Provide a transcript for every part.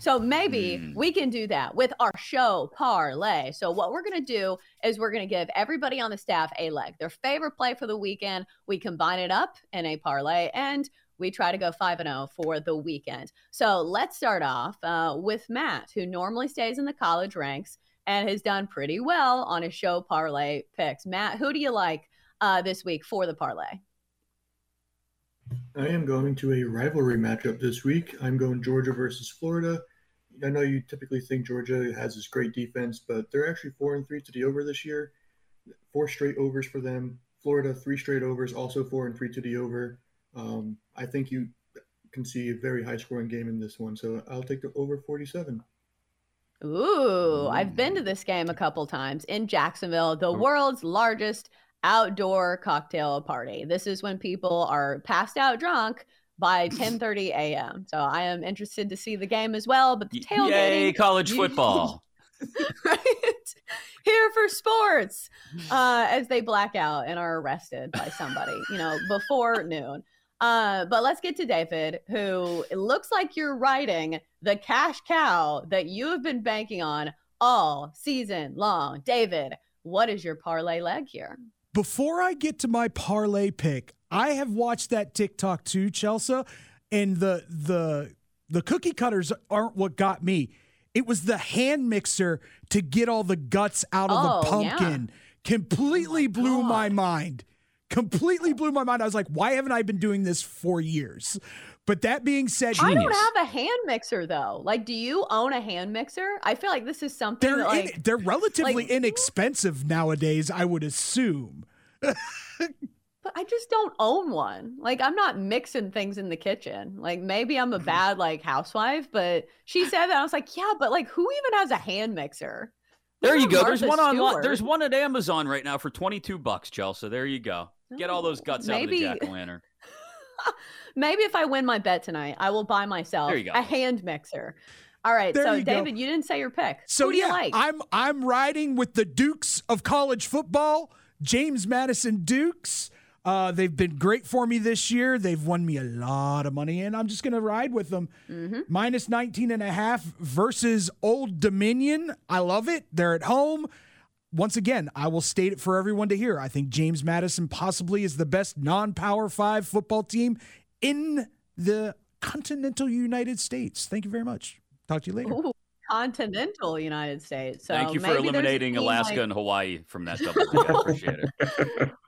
So maybe mm. we can do that with our show parlay. So what we're going to do is we're going to give everybody on the staff a leg, their favorite play for the weekend. We combine it up in a parlay and we try to go 5 and 0 for the weekend. So let's start off uh, with Matt, who normally stays in the college ranks and has done pretty well on his show parlay picks. Matt, who do you like uh, this week for the parlay? I am going to a rivalry matchup this week. I'm going Georgia versus Florida. I know you typically think Georgia has this great defense, but they're actually four and three to the over this year. Four straight overs for them. Florida three straight overs, also four and three to the over. Um, I think you can see a very high scoring game in this one, so I'll take the over 47. Ooh, I've been to this game a couple times in Jacksonville, the oh. world's largest outdoor cocktail party. This is when people are passed out drunk by 10:30 a.m. So I am interested to see the game as well. But the tailgating, yay, college football, right? Here for sports, uh, as they black out and are arrested by somebody, you know, before noon. Uh, but let's get to David, who it looks like you're riding the cash cow that you have been banking on all season long. David, what is your parlay leg here? Before I get to my parlay pick, I have watched that TikTok too, Chelsea, and the the the cookie cutters aren't what got me. It was the hand mixer to get all the guts out of oh, the pumpkin. Yeah. Completely oh my blew my mind. Completely blew my mind. I was like, why haven't I been doing this for years? But that being said, I don't have a hand mixer though. Like, do you own a hand mixer? I feel like this is something they're that, like, in, they're relatively like, inexpensive nowadays. I would assume. but I just don't own one. Like I'm not mixing things in the kitchen. Like maybe I'm a mm-hmm. bad like housewife, but she said that I was like, yeah, but like who even has a hand mixer? There you go. There's one on there's one at Amazon right now for 22 bucks, Chelsea. There you go. Get all those guts maybe, out of the jack o' lantern. maybe if I win my bet tonight, I will buy myself a hand mixer. All right, there so you David, go. you didn't say your pick. So Who do yeah, you like? I'm I'm riding with the Dukes of college football, James Madison Dukes. Uh, they've been great for me this year. They've won me a lot of money, and I'm just going to ride with them. Mm-hmm. Minus 19 and a half versus Old Dominion. I love it. They're at home. Once again, I will state it for everyone to hear. I think James Madison possibly is the best non power five football team in the continental United States. Thank you very much. Talk to you later. Ooh, continental United States. So Thank you for eliminating Alaska like... and Hawaii from that double. I appreciate it.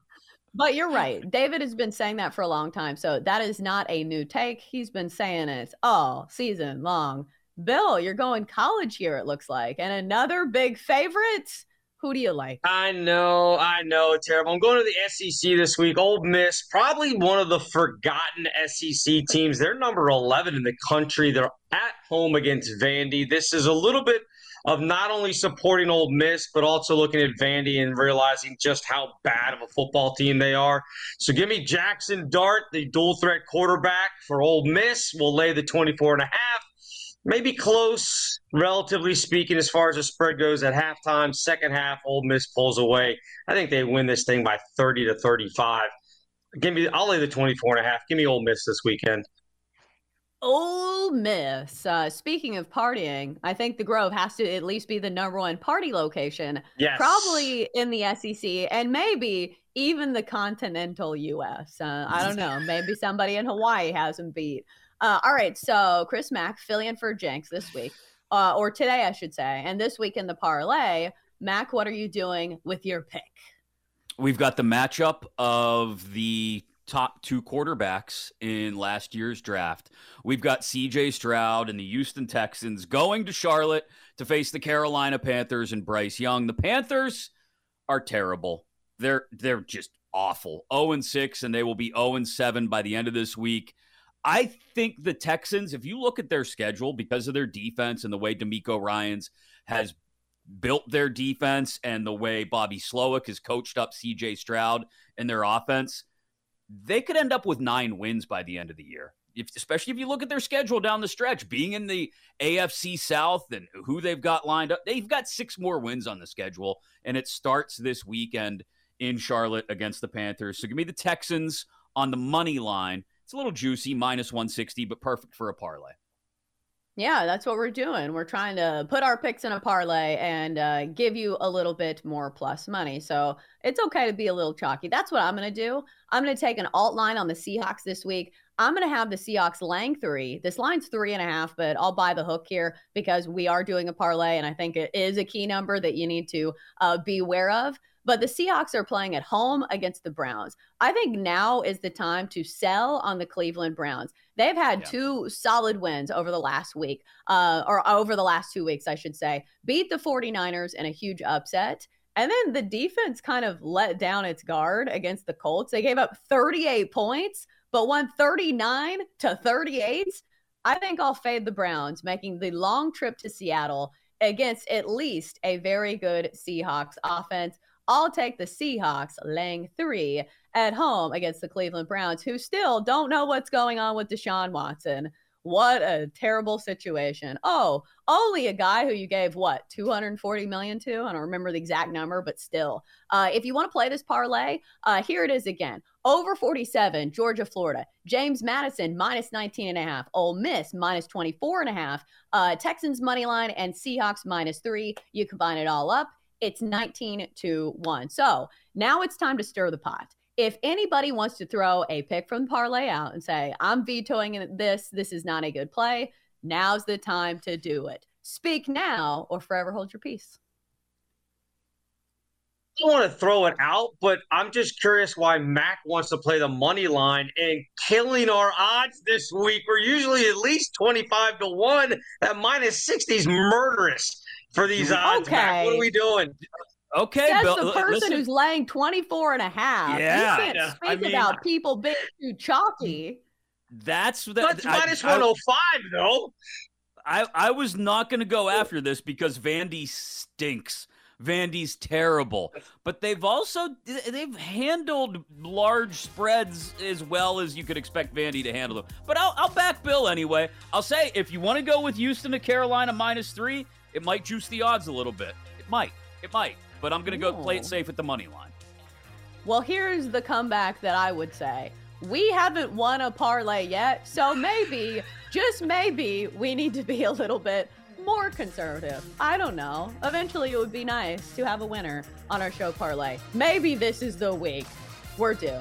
But you're right. David has been saying that for a long time. So that is not a new take. He's been saying it all season long. Bill, you're going college here, it looks like. And another big favorite. Who do you like? I know, I know, terrible. I'm going to the SEC this week. Ole Miss, probably one of the forgotten SEC teams. They're number 11 in the country. They're at home against Vandy. This is a little bit of not only supporting Ole Miss, but also looking at Vandy and realizing just how bad of a football team they are. So give me Jackson Dart, the dual threat quarterback for Ole Miss. We'll lay the 24 and a half. Maybe close, relatively speaking, as far as the spread goes at halftime. Second half, Ole Miss pulls away. I think they win this thing by 30 to 35. Give me, I'll lay the 24 and a half. Give me Ole Miss this weekend. Ole Miss. Uh, speaking of partying, I think the Grove has to at least be the number one party location. Yes. Probably in the SEC and maybe even the continental US. Uh, I don't know. Maybe somebody in Hawaii has them beat. Uh, all right. So Chris Mack filling in for Jenks this week. uh, or today, I should say. And this week in the parlay, Mac, what are you doing with your pick? We've got the matchup of the top two quarterbacks in last year's draft. We've got CJ Stroud and the Houston Texans going to Charlotte to face the Carolina Panthers and Bryce Young. The Panthers are terrible. They're they're just awful. 0 and 6 and they will be 0 and 7 by the end of this week. I think the Texans, if you look at their schedule because of their defense and the way DeMeco Ryans has built their defense and the way Bobby Slowik has coached up CJ Stroud and their offense, they could end up with nine wins by the end of the year. If, especially if you look at their schedule down the stretch, being in the AFC South and who they've got lined up, they've got six more wins on the schedule, and it starts this weekend in Charlotte against the Panthers. So give me the Texans on the money line. It's a little juicy, minus 160, but perfect for a parlay. Yeah, that's what we're doing. We're trying to put our picks in a parlay and uh, give you a little bit more plus money. So it's okay to be a little chalky. That's what I'm going to do. I'm going to take an alt line on the Seahawks this week. I'm going to have the Seahawks lang three. This line's three and a half, but I'll buy the hook here because we are doing a parlay. And I think it is a key number that you need to uh, be aware of. But the Seahawks are playing at home against the Browns. I think now is the time to sell on the Cleveland Browns. They've had yeah. two solid wins over the last week, uh, or over the last two weeks, I should say. Beat the 49ers in a huge upset. And then the defense kind of let down its guard against the Colts. They gave up 38 points, but won 39 to 38. I think I'll fade the Browns, making the long trip to Seattle against at least a very good Seahawks offense. I'll take the Seahawks laying three at home against the Cleveland Browns, who still don't know what's going on with Deshaun Watson. What a terrible situation. Oh, only a guy who you gave what 240 million to? I don't remember the exact number, but still. Uh, if you want to play this parlay, uh, here it is again. Over 47, Georgia, Florida. James Madison minus 19 and a half. Ole Miss minus 24 and a half. Uh, Texans money line and Seahawks minus three. You combine it all up it's 19 to 1. So now it's time to stir the pot. If anybody wants to throw a pick from the parlay out and say, I'm vetoing this, this is not a good play, now's the time to do it. Speak now or forever hold your peace. I don't want to throw it out, but I'm just curious why Mac wants to play the money line and killing our odds this week. We're usually at least 25 to 1. That minus 60 is murderous for these odds. Okay. Mac. What are we doing? Okay, That's Bill, the person listen. who's laying 24 and a half. Yeah. You can't speak I mean, about people being too chalky. That's that. That's minus 105, though. I, I was not going to go after this because Vandy stinks. Vandy's terrible, but they've also they've handled large spreads as well as you could expect Vandy to handle them. But I'll, I'll back Bill anyway. I'll say if you want to go with Houston to Carolina minus three, it might juice the odds a little bit. It might. It might. But I'm going to go play it safe at the money line. Well, here's the comeback that I would say. We haven't won a parlay yet, so maybe, just maybe, we need to be a little bit more conservative. I don't know. Eventually, it would be nice to have a winner on our show parlay. Maybe this is the week. We're due.